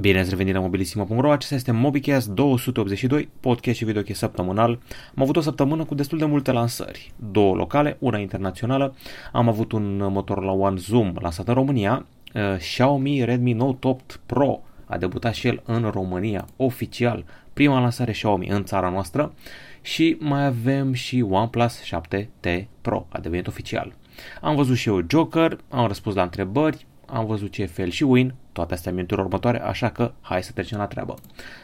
Bine ați revenit la mobilisimo.ro, acesta este MobiCast 282, podcast și videocast săptămânal. Am avut o săptămână cu destul de multe lansări, două locale, una internațională. Am avut un motor la One Zoom lansat în România, uh, Xiaomi Redmi Note 8 Pro a debutat și el în România, oficial, prima lansare Xiaomi în țara noastră și mai avem și OnePlus 7T Pro, a devenit oficial. Am văzut și eu Joker, am răspuns la întrebări, am văzut ce e fel și Win, toate astea în următoare, așa că hai să trecem la treabă.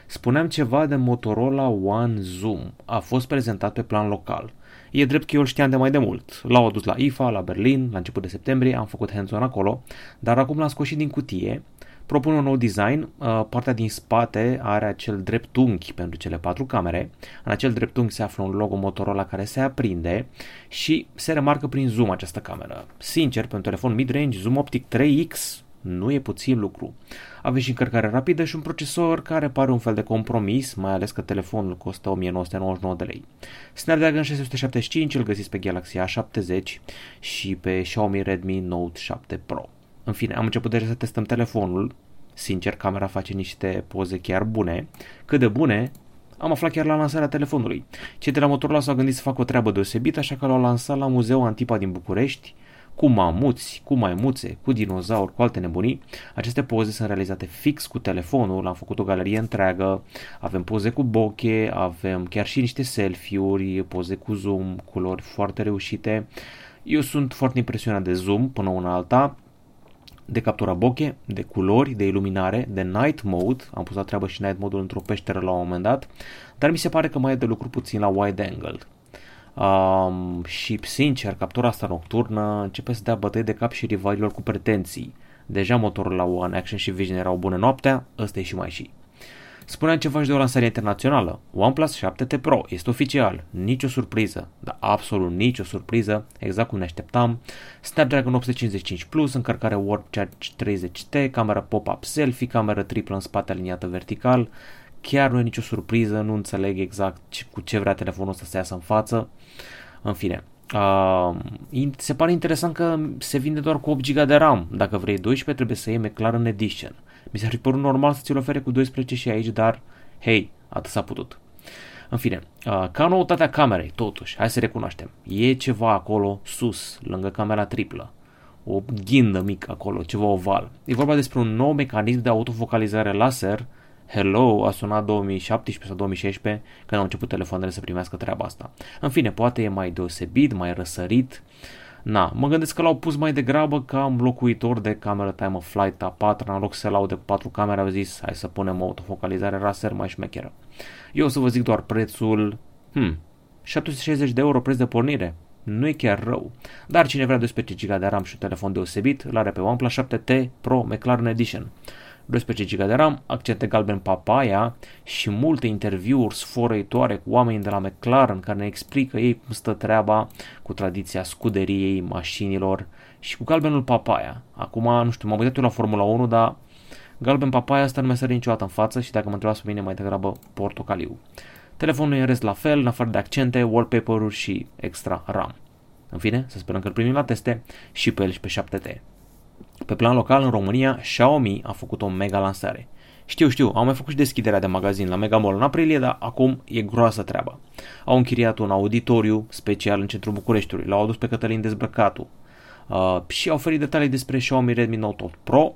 Spuneam ceva de Motorola One Zoom, a fost prezentat pe plan local. E drept că eu îl știam de mai de mult. L-au adus la IFA, la Berlin, la început de septembrie, am făcut hands-on acolo, dar acum l-am scos și din cutie propun un nou design. Uh, partea din spate are acel dreptunghi pentru cele patru camere. În acel dreptunghi se află un logo Motorola care se aprinde și se remarcă prin zoom această cameră. Sincer, pentru un telefon mid-range, zoom optic 3X nu e puțin lucru. Aveți și încărcare rapidă și un procesor care pare un fel de compromis, mai ales că telefonul costă 1999 de lei. Snapdragon 675 îl găsiți pe Galaxy A70 și pe Xiaomi Redmi Note 7 Pro. În fine, am început deja să testăm telefonul. Sincer, camera face niște poze chiar bune. Cât de bune, am aflat chiar la lansarea telefonului. Cei de la Motorola s-au gândit să facă o treabă deosebită, așa că l-au lansat la Muzeul Antipa din București, cu mamuți, cu maimuțe, cu dinozauri, cu alte nebunii. Aceste poze sunt realizate fix cu telefonul, am făcut o galerie întreagă, avem poze cu bokeh, avem chiar și niște selfie-uri, poze cu zoom, culori foarte reușite. Eu sunt foarte impresionat de zoom până una alta, de captura bokeh, de culori, de iluminare, de night mode, am pus la treabă și night mode-ul într-o peșteră la un moment dat, dar mi se pare că mai e de lucru puțin la wide angle. Um, și sincer, captura asta nocturnă începe să dea bătăi de cap și rivalilor cu pretenții. Deja motorul la One Action și Vision erau bune noaptea, ăsta e și mai și. Spuneam ceva și de o lansare internațională. OnePlus 7T Pro este oficial, nicio surpriză, dar absolut nicio surpriză, exact cum ne așteptam. Snapdragon 855 Plus, încărcare Warp Charge 30T, camera pop-up selfie, cameră triplă în spate aliniată vertical. Chiar nu e nicio surpriză, nu înțeleg exact cu ce vrea telefonul ăsta să iasă în față. În fine, Uh, se pare interesant că se vinde doar cu 8 GB de RAM. Dacă vrei 12, trebuie să iei McLaren Edition. Mi s-ar fi părut normal să ți-l ofere cu 12 și aici, dar, hei, atât s-a putut. În fine, uh, ca noutatea camerei, totuși, hai să recunoaștem, e ceva acolo sus, lângă camera triplă. O ghindă mică acolo, ceva oval. E vorba despre un nou mecanism de autofocalizare laser Hello a sunat 2017 sau 2016 când au început telefoanele să primească treaba asta. În fine, poate e mai deosebit, mai răsărit. Na, mă gândesc că l-au pus mai degrabă ca un locuitor de camera time of flight a 4 în loc să laude cu 4 camere, au zis hai să punem autofocalizare raser mai șmecheră. Eu o să vă zic doar prețul, hmm, 760 de euro preț de pornire. Nu e chiar rău. Dar cine vrea 12 GB de RAM și un telefon deosebit, îl are pe OnePlus 7T Pro McLaren Edition. 12 GB de RAM, accente galben papaya și multe interviuri sfărăitoare cu oameni de la McLaren care ne explică ei cum stă treaba cu tradiția scuderiei, mașinilor și cu galbenul papaya. Acum, nu știu, m-am uitat eu la Formula 1, dar galben papaya asta nu mi-a sărit niciodată în față și dacă mă întrebați pe mine mai degrabă portocaliu. Telefonul e în rest la fel, în afară de accente, wallpaper-uri și extra RAM. În fine, să sperăm că îl primim la teste și pe el și pe 7T. Pe plan local, în România, Xiaomi a făcut o mega lansare. Știu, știu, au mai făcut și deschiderea de magazin la Mega Mall în aprilie, dar acum e groasă treaba. Au închiriat un auditoriu special în centrul Bucureștiului, l-au adus pe Cătălin Dezbrăcatu uh, și au oferit detalii despre Xiaomi Redmi Note 8 Pro,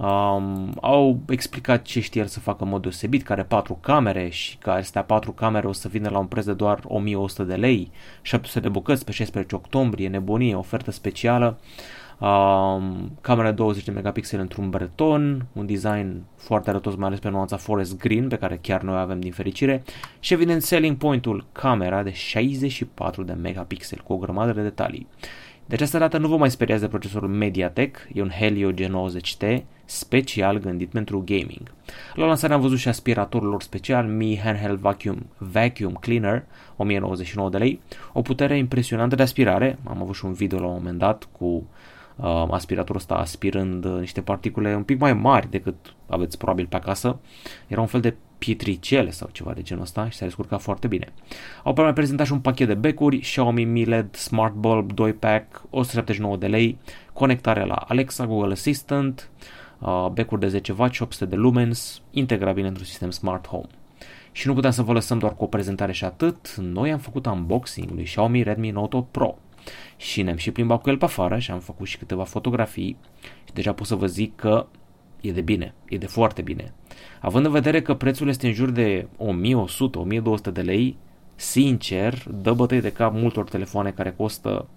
Um, au explicat ce știe el să facă în mod deosebit, care patru camere și că astea patru camere o să vină la un preț de doar 1100 de lei, 700 de bucăți pe 16 octombrie, nebunie, ofertă specială. Um, camera 20 de megapixeli într-un breton, un design foarte arătos, mai ales pe nuanța forest green, pe care chiar noi avem din fericire, și evident selling point-ul camera de 64 de megapixeli cu o grămadă de detalii. De această dată nu vă mai speriați de procesorul MediaTek, e un Helio G90T special gândit pentru gaming. La lansare am văzut și aspiratorul lor special Mi Handheld Vacuum, Vacuum Cleaner, 1099 de lei, o putere impresionantă de aspirare, am avut și un video la un moment dat cu uh, aspiratorul ăsta aspirând uh, niște particule un pic mai mari decât aveți probabil pe acasă. Era un fel de pietricele sau ceva de genul ăsta și s-a descurcat foarte bine. Au mai prezentat și un pachet de becuri, Xiaomi Mi LED Smart Bulb 2 Pack, 179 de lei, conectare la Alexa, Google Assistant, uh, becuri de 10W și 800 de lumens, integrabil într-un sistem smart home. Și nu puteam să vă lăsăm doar cu o prezentare și atât, noi am făcut unboxing lui Xiaomi Redmi Note 8 Pro și ne-am și plimbat cu el pe afară și am făcut și câteva fotografii și deja pot să vă zic că e de bine, e de foarte bine. Având în vedere că prețul este în jur de 1100-1200 de lei, sincer, dă bătăi de cap multor telefoane care costă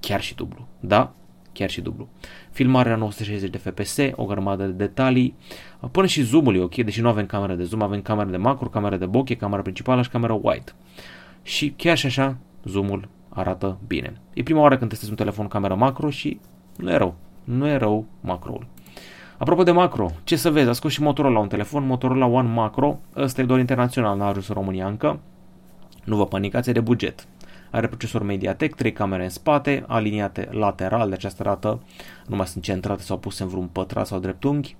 chiar și dublu. Da? Chiar și dublu. Filmarea 960 de fps, o grămadă de detalii, până și zoom-ul e ok, deși nu avem cameră de zoom, avem cameră de macro, cameră de bokeh, camera principală și camera wide. Și chiar și așa, zoom-ul arată bine. E prima oară când testez un telefon cameră macro și nu e rău. Nu e rău macroul. Apropo de macro, ce să vezi, a scos și motorul la un telefon, motorul la One Macro, ăsta e doar internațional, n-a ajuns în România încă. Nu vă panicați, e de buget. Are procesor Mediatek, 3 camere în spate, aliniate lateral, de această dată nu mai sunt centrate sau puse în vreun pătrat sau dreptunghi.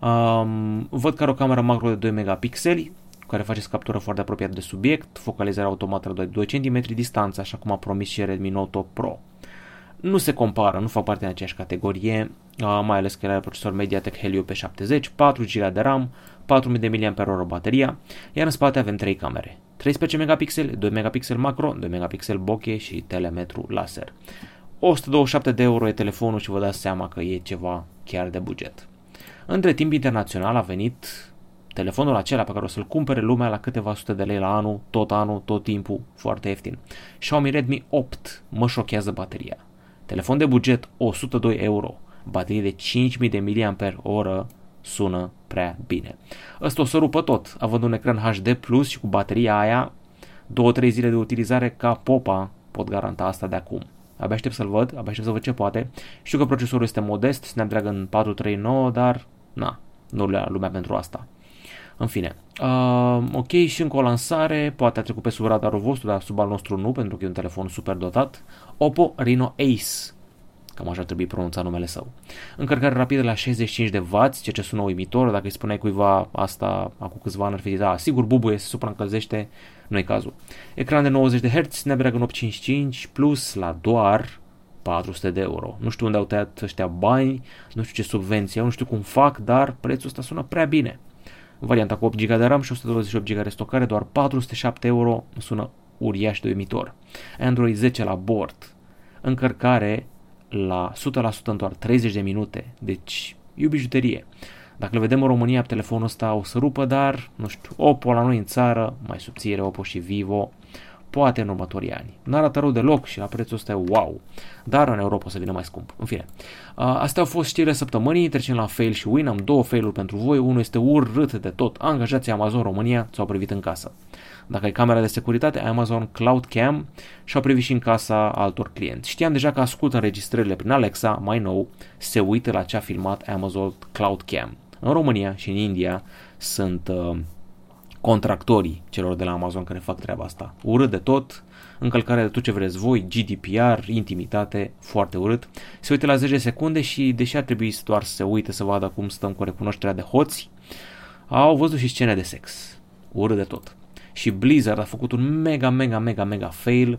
Um, văd că are o cameră macro de 2 megapixeli, care face captură foarte apropiată de subiect, focalizarea automată la 2 cm distanță, așa cum a promis și Redmi Note 8 Pro. Nu se compară, nu fac parte din aceeași categorie, mai ales că are procesor Mediatek Helio P70, 4 GB de RAM, 4000 mAh bateria, iar în spate avem 3 camere. 13 megapixel, 2 megapixel macro, 2 megapixel bokeh și telemetru laser. 127 de euro e telefonul și vă dați seama că e ceva chiar de buget. Între timp internațional a venit telefonul acela pe care o să-l cumpere lumea la câteva sute de lei la anul, tot anul, tot timpul, foarte ieftin. Xiaomi Redmi 8 mă șochează bateria. Telefon de buget 102 euro, baterie de 5000 de mAh sună prea bine. Ăsta o să rupă tot, având un ecran HD Plus și cu bateria aia, 2-3 zile de utilizare ca popa, pot garanta asta de acum. Abia aștept să-l văd, abia aștept să văd ce poate. Știu că procesorul este modest, Snapdragon 439, dar na, nu le lumea pentru asta. În fine, uh, ok, și încă o lansare, poate a trecut pe sub radarul vostru, dar sub al nostru nu, pentru că e un telefon super dotat. Oppo Reno Ace, cam așa ar trebui pronunțat numele său. Încărcare rapidă la 65 de W, ceea ce sună uimitor, dacă îi spuneai cuiva asta acum câțiva ani ar fi zis, da, sigur bubuie, se supraîncălzește, nu e cazul. Ecran de 90 de Hz, Snapdragon 855 plus la doar 400 de euro. Nu știu unde au tăiat ăștia bani, nu știu ce subvenție nu știu cum fac, dar prețul ăsta sună prea bine. Varianta cu 8 GB de RAM și 128 GB de stocare, doar 407 euro, sună uriaș de uimitor. Android 10 la bord, încărcare la 100% în doar 30 de minute, deci e o bijuterie. Dacă le vedem în România, telefonul ăsta o să rupă, dar, nu știu, Oppo la noi în țară, mai subțire Oppo și Vivo, poate în următorii ani. Nu arată rău deloc și la prețul ăsta e wow, dar în Europa o să vină mai scump. În fine, astea au fost știrile săptămânii, trecem la fail și win, am două failuri pentru voi, unul este urât de tot, angajații Amazon România ți-au privit în casă. Dacă ai camera de securitate, Amazon Cloud Cam și-au privit și în casa altor clienți. Știam deja că ascultă înregistrările prin Alexa, mai nou, se uită la ce a filmat Amazon Cloud Cam. În România și în India sunt uh, contractorii celor de la Amazon care fac treaba asta. Urât de tot, încălcare de tot ce vreți voi, GDPR, intimitate, foarte urât. Se uită la 10 secunde și, deși ar trebui doar să se uite să vadă cum stăm cu recunoașterea de hoți, au văzut și scene de sex. Urât de tot. Și Blizzard a făcut un mega, mega, mega, mega fail.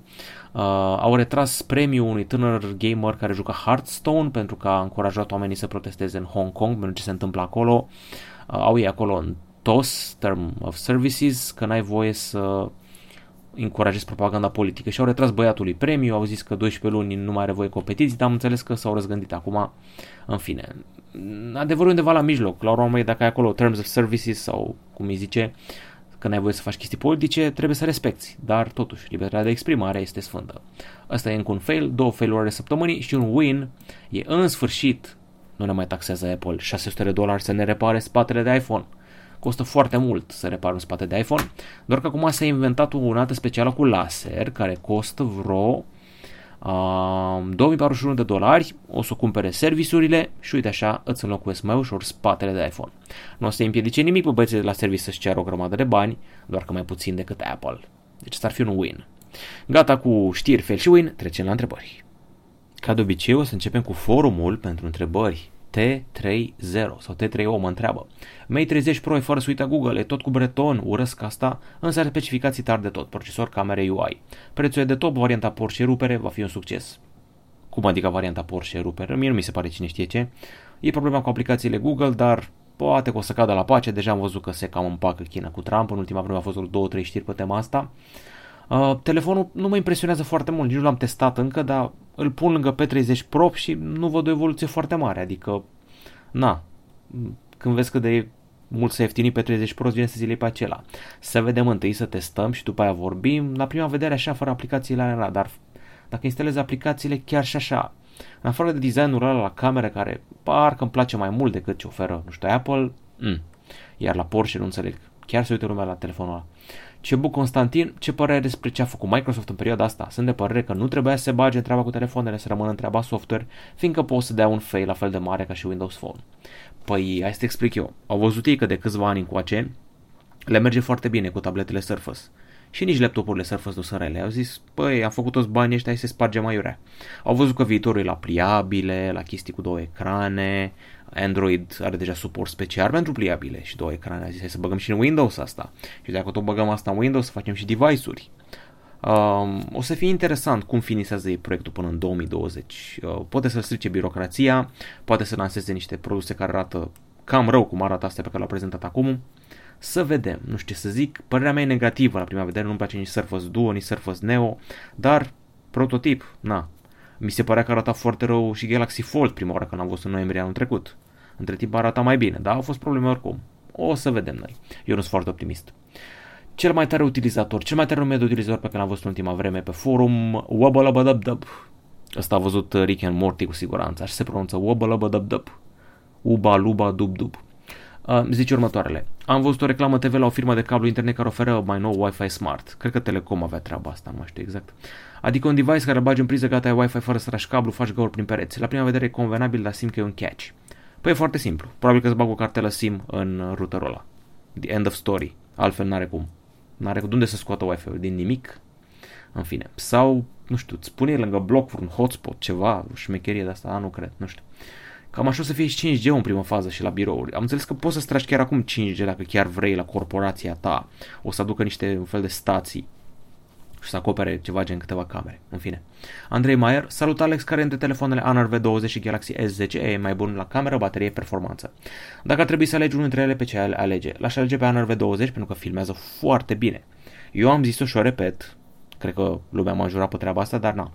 Uh, au retras premiul unui tânăr gamer care juca Hearthstone pentru că a încurajat oamenii să protesteze în Hong Kong pentru ce se întâmplă acolo. Uh, au ei acolo în TOS, Term of Services, că n-ai voie să încurajezi propaganda politică. Și au retras băiatului premiu, au zis că 12 luni nu mai are voie competiții, dar am înțeles că s-au răzgândit. Acum, în fine. Adevărul undeva la mijloc, la urmă dacă ai acolo Terms of Services sau cum îi zice, că n-ai voie să faci chestii politice, trebuie să respecti, dar totuși, libertatea de exprimare este sfântă. Asta e încă un fail, două failuri ale săptămânii și un win. E în sfârșit, nu ne mai taxează Apple 600 de dolari să ne repare spatele de iPhone costă foarte mult să repari un spate de iPhone, doar că acum s-a inventat o unată specială cu laser care costă vreo uh, 2041 de dolari, o să cumpere serviciurile și uite așa îți înlocuiesc mai ușor spatele de iPhone. Nu o să împiedice nimic pe băieții de la serviciu să-și ceară o grămadă de bani, doar că mai puțin decât Apple. Deci asta ar fi un win. Gata cu știri, fel și win, trecem la întrebări. Ca de obicei o să începem cu forumul pentru întrebări T30 sau T30 mă întreabă. Mate 30 Pro e fără suita Google, e tot cu breton, urăsc asta, însă are specificații tari de tot, procesor, camere UI. Prețul e de top, varianta Porsche rupere va fi un succes. Cum adică varianta Porsche rupere? Mie nu mi se pare cine știe ce. E problema cu aplicațiile Google, dar poate că o să cadă la pace. Deja am văzut că se cam împacă China cu Trump. În ultima vreme a fost două, trei știri pe tema asta. Uh, telefonul nu mă impresionează foarte mult, nici nu l-am testat încă, dar îl pun lângă P30 Pro și nu văd o evoluție foarte mare. Adică, na, când vezi cât de mult să ieftini pe 30 Pro, vine să zilei pe acela. Să vedem întâi, să testăm și după aia vorbim. La prima vedere așa, fără aplicațiile alea, dar dacă instalezi aplicațiile chiar și așa, în afară de designul ăla la camere care parcă îmi place mai mult decât ce oferă, nu știu, Apple, mm. iar la Porsche nu înțeleg. Chiar se uită lumea la telefonul ăla. Cebu Constantin, ce părere despre ce a făcut Microsoft în perioada asta? Sunt de părere că nu trebuia să se bage în treaba cu telefoanele, să rămână în treaba software, fiindcă poți să dea un fail la fel de mare ca și Windows Phone. Păi, hai să te explic eu. Au văzut ei că de câțiva ani încoace le merge foarte bine cu tabletele Surface. Și nici laptopurile Surface nu sunt rele. Au zis, păi, am făcut toți banii ăștia, hai să spargem aiurea. Au văzut că viitorul e la pliabile, la chestii cu două ecrane, Android are deja suport special pentru pliabile și două ecrane. A zis, hai să băgăm și în Windows asta. Și dacă tot băgăm asta în Windows, să facem și device-uri. Um, o să fie interesant cum finisează ei proiectul până în 2020. Uh, poate să strice birocrația, poate să lanseze niște produse care arată cam rău cum arată astea pe care le-au prezentat acum. Să vedem, nu știu ce să zic, părerea mea e negativă la prima vedere, nu-mi place nici Surface Duo, nici Surface Neo, dar prototip, na, mi se părea că arata foarte rău și Galaxy Fold prima oară când am văzut în noiembrie anul trecut. Între timp arata mai bine, dar au fost probleme oricum. O să vedem noi. Eu nu sunt foarte optimist. Cel mai tare utilizator, cel mai tare nume de utilizator pe care l-am văzut în ultima vreme pe forum, Wubbalabadabdub. Ăsta a văzut Rick and Morty cu siguranță, așa se pronunță Wubbalabadabdub. Uba, luba, dub, dub. Uh, zice următoarele. Am văzut o reclamă TV la o firmă de cablu internet care oferă mai nou Wi-Fi Smart. Cred că Telecom avea treaba asta, nu mai știu exact. Adică un device care bagi în priză gata ai Wi-Fi fără să tragi cablu, faci găuri prin pereți. La prima vedere e convenabil, dar simt că e un catch. Păi e foarte simplu. Probabil că îți bag o cartelă SIM în routerul ăla. The end of story. Altfel n-are cum. N-are cum. De unde să scoată Wi-Fi-ul? Din nimic? În fine. Sau, nu știu, îți pune lângă bloc un hotspot, ceva, o șmecherie de asta, a, nu cred, nu știu. Cam așa o să fie și 5G în primă fază și la birouri. Am înțeles că poți să tragi chiar acum 5G dacă chiar vrei la corporația ta. O să aducă niște un fel de stații și să acopere ceva gen câteva camere. În fine. Andrei Maier, salut Alex, care între telefoanele Honor V20 și Galaxy S10 e mai bun la cameră, baterie, performanță. Dacă ar trebui să alegi unul dintre ele, pe ce alege? L-aș alege pe Honor V20 pentru că filmează foarte bine. Eu am zis-o și o repet, cred că lumea m-a jurat pe treaba asta, dar na.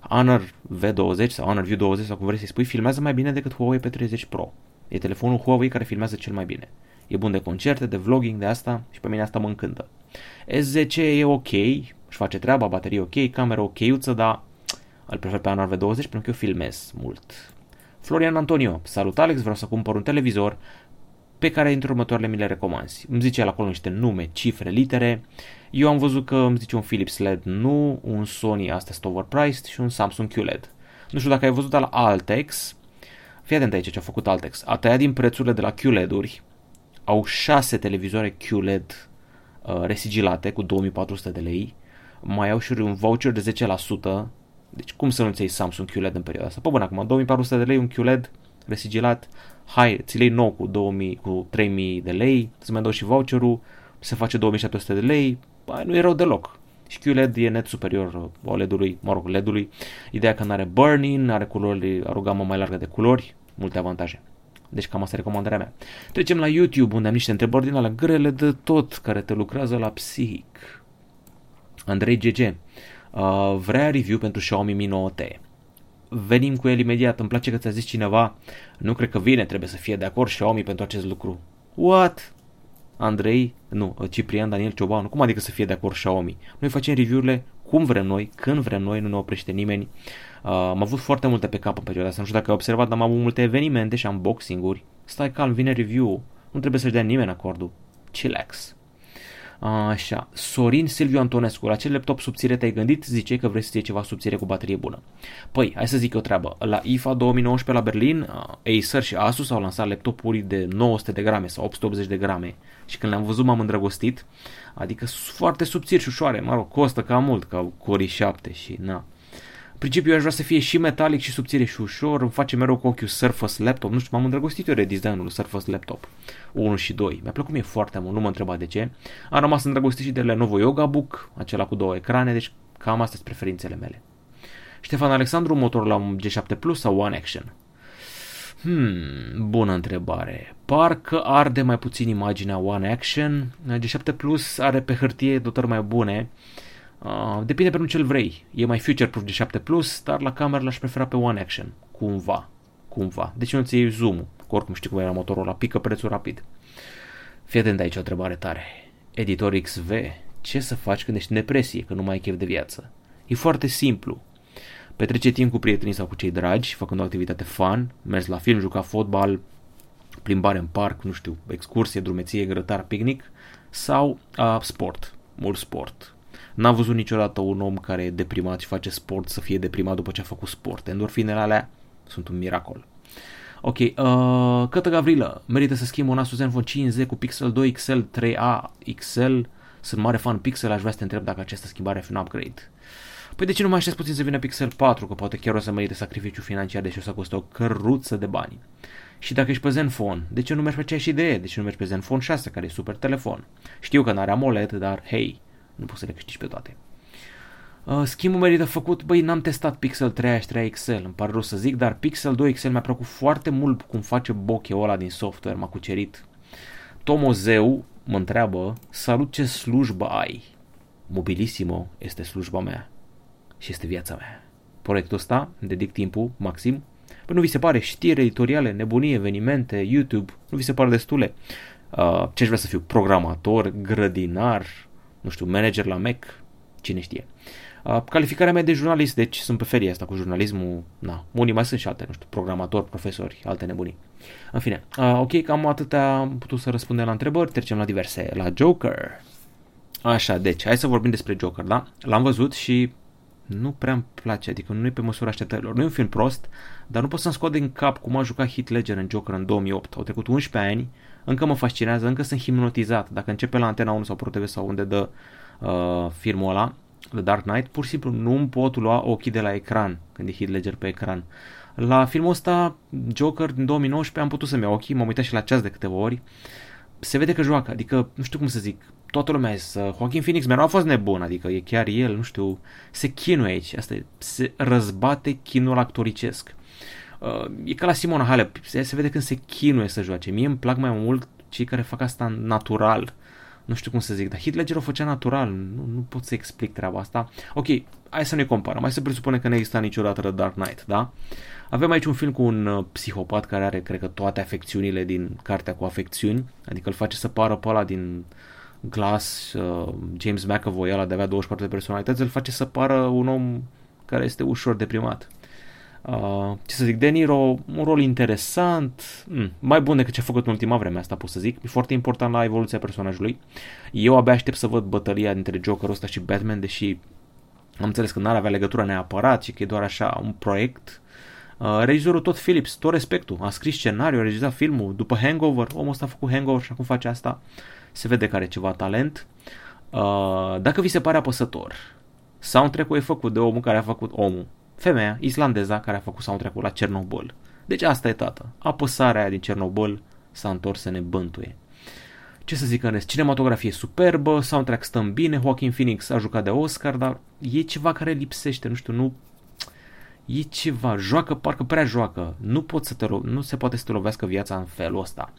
Honor V20 sau Honor View 20 sau cum vrei să-i spui, filmează mai bine decât Huawei P30 Pro. E telefonul Huawei care filmează cel mai bine. E bun de concerte, de vlogging, de asta și pe mine asta mă încântă. S10 e ok, își face treaba, baterie ok, camera ok, dar îl prefer pe Honor V20 pentru că eu filmez mult. Florian Antonio, salut Alex, vreau să cumpăr un televizor pe care dintre următoarele mi le recomanzi. Îmi zice acolo niște nume, cifre, litere. Eu am văzut că îmi zice un Philips LED nu, un Sony, astea sunt overpriced și un Samsung QLED. Nu știu dacă ai văzut la Altex, fii atent aici ce a făcut Altex. A tăiat din prețurile de la QLED-uri, au 6 televizoare QLED uh, resigilate cu 2400 de lei, mai au și un voucher de 10%, deci cum să nu-ți iei Samsung QLED în perioada asta? Păi bun, acum 2400 de lei un QLED resigilat, hai, ți lei nou cu, 2000, cu 3000 de lei, îți mai dau și voucherul, se face 2700 de lei, bă, nu e rău deloc. Și QLED e net superior OLED-ului, mă rog, LED-ului. Ideea că nu are burning, are culori, are o gamă mai largă de culori, multe avantaje. Deci cam asta e recomandarea mea. Trecem la YouTube, unde am niște întrebări din alea grele de tot, care te lucrează la psihic. Andrei GG. Uh, vrea review pentru Xiaomi Mi 9T. Venim cu el imediat. Îmi place că ți-a zis cineva. Nu cred că vine, trebuie să fie de acord Xiaomi pentru acest lucru. What? Andrei, nu, Ciprian Daniel Ciobanu, cum adică să fie de acord Xiaomi? Noi facem review-urile cum vrem noi, când vrem noi, nu ne oprește nimeni. Uh, am avut foarte multe pe cap în perioada asta, nu știu dacă ai observat, dar am avut multe evenimente și unboxing-uri. Stai calm, vine review nu trebuie să-și dea nimeni acordul. Chillax. Așa, Sorin Silviu Antonescu, la ce laptop subțire te-ai gândit? Zice că vrei să iei ceva subțire cu baterie bună. Păi, hai să zic o treabă. La IFA 2019 la Berlin, Acer și Asus au lansat laptopuri de 900 de grame sau 880 de grame și când le-am văzut m-am îndrăgostit. Adică foarte subțiri și ușoare, mă rog, costă cam mult ca Core 7 și na principiu eu aș vrea să fie și metalic și subțire și ușor, îmi face mereu cu ochiul Surface Laptop, nu știu, m-am îndrăgostit eu de designul Surface Laptop 1 și 2, mi-a plăcut mie foarte mult, nu mă întreba de ce. Am rămas îndrăgostit și de Lenovo Yoga Book, acela cu două ecrane, deci cam astea sunt preferințele mele. Ștefan Alexandru, motor la G7 Plus sau One Action? Hmm, bună întrebare. Parcă arde mai puțin imaginea One Action. G7 Plus are pe hârtie dotări mai bune. Uh, depinde pe ce îl vrei. E mai future-proof G7 Plus, dar la cameră l-aș prefera pe One Action. Cumva. Cumva. De ce nu ți iei zoom Că oricum știi cum era motorul ăla, pică prețul rapid. Fii atent aici o întrebare tare. Editor XV, ce să faci când ești în depresie, că nu mai ai chef de viață? E foarte simplu. Petrece timp cu prietenii sau cu cei dragi, făcând o activitate fun, mers la film, juca fotbal, plimbare în parc, nu știu, excursie, drumeție, grătar, picnic sau uh, sport, mult sport. N-am văzut niciodată un om care e deprimat și face sport să fie deprimat după ce a făcut sport. Endorfinele alea sunt un miracol. Ok, uh, Cătă Gavrilă, merită să schimb un Asus Zenfone 5Z cu Pixel 2 XL 3A XL. Sunt mare fan Pixel, aș vrea să te întreb dacă această schimbare ar fi un upgrade. Păi de ce nu mai aștept puțin să vină Pixel 4, că poate chiar o să merite sacrificiu financiar, deși o să costă o căruță de bani. Și dacă ești pe Zenfone, de ce nu mergi pe aceeași idee? De ce nu mergi pe Zenfone 6, care e super telefon? Știu că n-are AMOLED, dar hei, nu poți să le câștigi pe toate. Uh, schimbul merită făcut, băi, n-am testat Pixel 3 și 3 XL, îmi pare rău să zic, dar Pixel 2 XL mi-a plăcut foarte mult cum face bokeh ăla din software, m-a cucerit. Tomozeu mă întreabă, salut ce slujbă ai? Mobilissimo este slujba mea și este viața mea. Proiectul ăsta, dedic timpul maxim, păi nu vi se pare știri editoriale, nebunii, evenimente, YouTube, nu vi se pare destule? Uh, ce aș vrea să fiu? Programator, grădinar, nu știu, manager la Mac, cine știe. Uh, calificarea mea de jurnalist, deci sunt pe ferie asta cu jurnalismul, na, unii mai sunt și alte, nu știu, programatori, profesori, alte nebunii. În fine, uh, ok, cam atâtea am putut să răspundem la întrebări, trecem la diverse, la Joker. Așa, deci, hai să vorbim despre Joker, da? L-am văzut și nu prea îmi place, adică nu e pe măsura așteptărilor. Nu e un film prost, dar nu pot să-mi scot din cap cum a jucat Heath Ledger în Joker în 2008. Au trecut 11 ani, încă mă fascinează, încă sunt hipnotizat. Dacă începe la Antena 1 sau ProTV sau unde dă uh, filmul ăla, The Dark Knight, pur și simplu nu îmi pot lua ochii de la ecran când e Heath Ledger pe ecran. La filmul ăsta, Joker, din 2019, am putut să-mi iau ochii, m-am uitat și la ceas de câteva ori. Se vede că joacă, adică, nu știu cum să zic, toată lumea zis, Joaquin Phoenix mereu a fost nebun, adică e chiar el, nu știu, se chinuie aici, asta e, se răzbate chinul actoricesc. Uh, e ca la Simona Halep, se, se vede când se chinuie să joace. Mie îmi plac mai mult cei care fac asta natural. Nu știu cum să zic, dar Heath Ledger o făcea natural, nu, nu pot să explic treaba asta. Ok, hai să ne comparăm, hai să presupune că nu există niciodată The Dark Knight, da? Avem aici un film cu un uh, psihopat care are, cred că, toate afecțiunile din cartea cu afecțiuni, adică îl face să pară pe ăla din Glass, uh, James McAvoy, ăla de avea 24 de personalități, îl face să pară un om care este ușor deprimat. Uh, ce să zic, De Niro, un rol interesant, mm, mai bun decât ce a făcut în ultima vreme, asta pot să zic, e foarte important la evoluția personajului. Eu abia aștept să văd bătălia dintre Jokerul ăsta și Batman, deși am înțeles că n-ar avea legătură neapărat și că e doar așa un proiect. Uh, regizorul tot Phillips, tot respectul, a scris scenariu, a regizat filmul, după Hangover, omul ăsta a făcut Hangover și acum face asta. Uh, se vede că are ceva talent. Uh, dacă vi se pare apăsător, soundtrack-ul e făcut de omul care a făcut omul, femeia islandeza care a făcut soundtrack-ul la Cernobâl. Deci asta e tată. Apăsarea aia din Cernobâl s-a întors să ne bântuie. Ce să zic în rest, cinematografie superbă, soundtrack stăm bine, Joaquin Phoenix a jucat de Oscar, dar e ceva care lipsește, nu știu, nu e ceva, joacă, parcă prea joacă, nu, pot să te ro- nu se poate să te lovească viața în felul ăsta.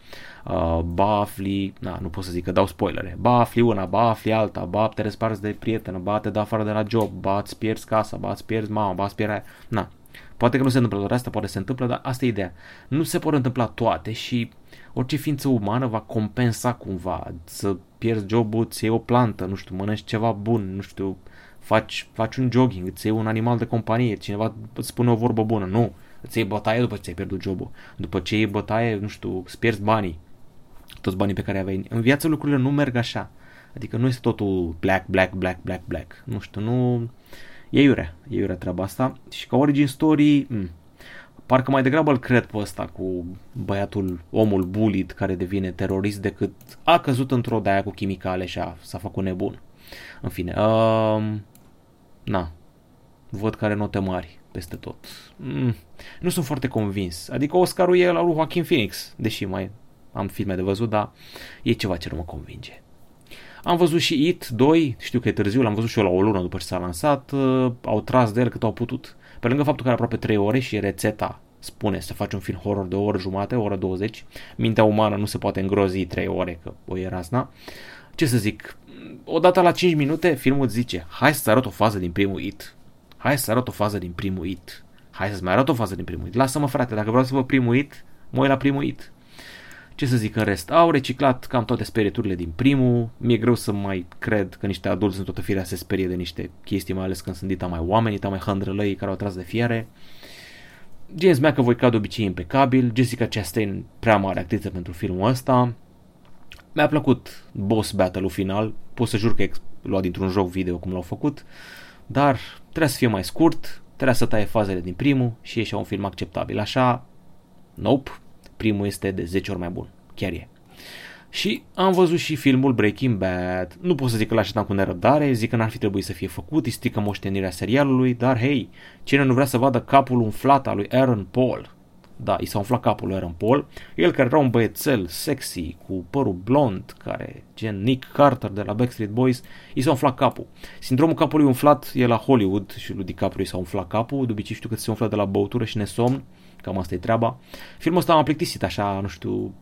Uh, ba afli, na, nu pot să zic că dau spoilere, ba afli una, ba afli alta, ba te resparți de prietenă, ba te dă afară de la job, ba îți pierzi casa, ba îți pierzi mama, ba îți pierzi aia. Na, poate că nu se întâmplă doar asta, poate se întâmplă, dar asta e ideea. Nu se pot întâmpla toate și orice ființă umană va compensa cumva, să pierzi jobul, ți iei o plantă, nu știu, mănânci ceva bun, nu știu, faci, faci un jogging, îți iei un animal de companie, cineva îți spune o vorbă bună. Nu, îți iei bătaie după ce ți-ai pierdut jobul. După ce iei bătaie, nu știu, îți pierzi banii, toți banii pe care aveai. În viață lucrurile nu merg așa. Adică nu este totul black, black, black, black, black. Nu știu, nu... E iurea, e iurea treaba asta. Și ca origin story, m- parcă mai degrabă îl cred pe ăsta cu băiatul, omul bullied care devine terorist decât a căzut într-o de cu chimicale și a, s-a făcut nebun. În fine, uh, na, văd care note mari peste tot. Mm, nu sunt foarte convins. Adică Oscarul e la lui Joaquin Phoenix, deși mai am filme de văzut, dar e ceva ce nu mă convinge. Am văzut și It 2, știu că e târziu, l-am văzut și eu la o lună după ce s-a lansat, uh, au tras de el cât au putut. Pe lângă faptul că are aproape 3 ore și rețeta spune să faci un film horror de o oră jumate, o oră 20. Mintea umană nu se poate îngrozi 3 ore, că o e razna. Ce să zic, odată la 5 minute filmul îți zice, hai să arăt o fază din primul it. Hai să arăt o fază din primul it. Hai să-ți mai arăt o fază din primul it. Lasă-mă frate, dacă vreau să vă primul it, mă uit la primul it. Ce să zic în rest? Au reciclat cam toate sperieturile din primul. Mi-e greu să mai cred că niște adulți în toată firea se sperie de niște chestii, mai ales când sunt dita mai oameni, dita mai hândrălăi care au tras de fiere. James McAvoy ca de obicei impecabil, Jessica Chastain prea mare actriță pentru filmul ăsta. Mi-a plăcut boss battle-ul final, pot să jur că e luat dintr-un joc video cum l-au făcut, dar trebuie să fie mai scurt, trebuie să taie fazele din primul și ieșea un film acceptabil. Așa, nope, primul este de 10 ori mai bun. Chiar e. Și am văzut și filmul Breaking Bad. Nu pot să zic că l-așteptam cu nerăbdare, zic că n-ar fi trebuit să fie făcut, îi strică moștenirea serialului, dar hei, cine nu vrea să vadă capul umflat al lui Aaron Paul? Da, i s-a umflat capul lui Aaron Paul, el care era un băiețel sexy, cu părul blond, care, gen Nick Carter de la Backstreet Boys, i s-a umflat capul. Sindromul capului umflat e la Hollywood și lui DiCaprio i s-a umflat capul, de obicei știu că se umflă de la băutură și nesomn, Cam asta e treaba. Filmul ăsta m-a plictisit așa, nu știu,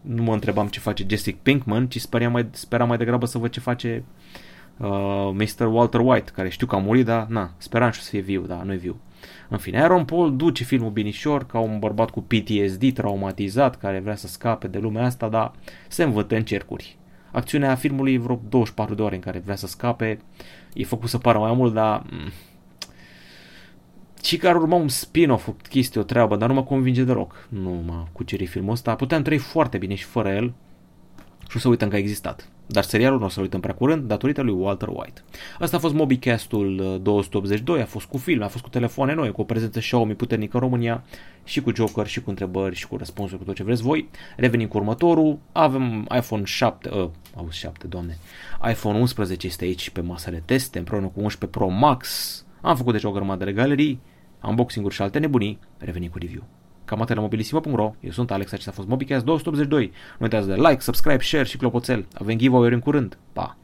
nu mă întrebam ce face Jessica Pinkman, ci speram mai, speram mai degrabă să văd ce face uh, Mr. Walter White, care știu că a murit, dar na, speram și să fie viu, dar nu e viu. În fine, Aaron Paul duce filmul binișor ca un bărbat cu PTSD traumatizat care vrea să scape de lumea asta, dar se învârte în cercuri. Acțiunea filmului e vreo 24 de ore în care vrea să scape, e făcut să pară mai mult, dar mm, și că ar urma un spin-off, o chestie, o treabă, dar nu mă convinge deloc. Nu mă cuceri filmul ăsta. Puteam trăi foarte bine și fără el și o să uităm că a existat. Dar serialul nu o să uităm prea curând datorită lui Walter White. Asta a fost MobiCast-ul 282, uh, a fost cu film, a fost cu telefoane noi, cu o prezență Xiaomi puternică în România și cu Joker și cu întrebări și cu răspunsuri, cu tot ce vreți voi. Revenim cu următorul, avem iPhone 7, uh, auzi 7, doamne, iPhone 11 este aici pe masa de teste, împreună cu 11 Pro Max, am făcut deja o grămadă de galerii, unboxing-uri și alte nebunii, revenim cu review. Cam atât la mobilisimo.ro, eu sunt Alex, acesta a fost MobiCast 282. Nu uitați de like, subscribe, share și clopoțel. Avem giveaway în curând. Pa!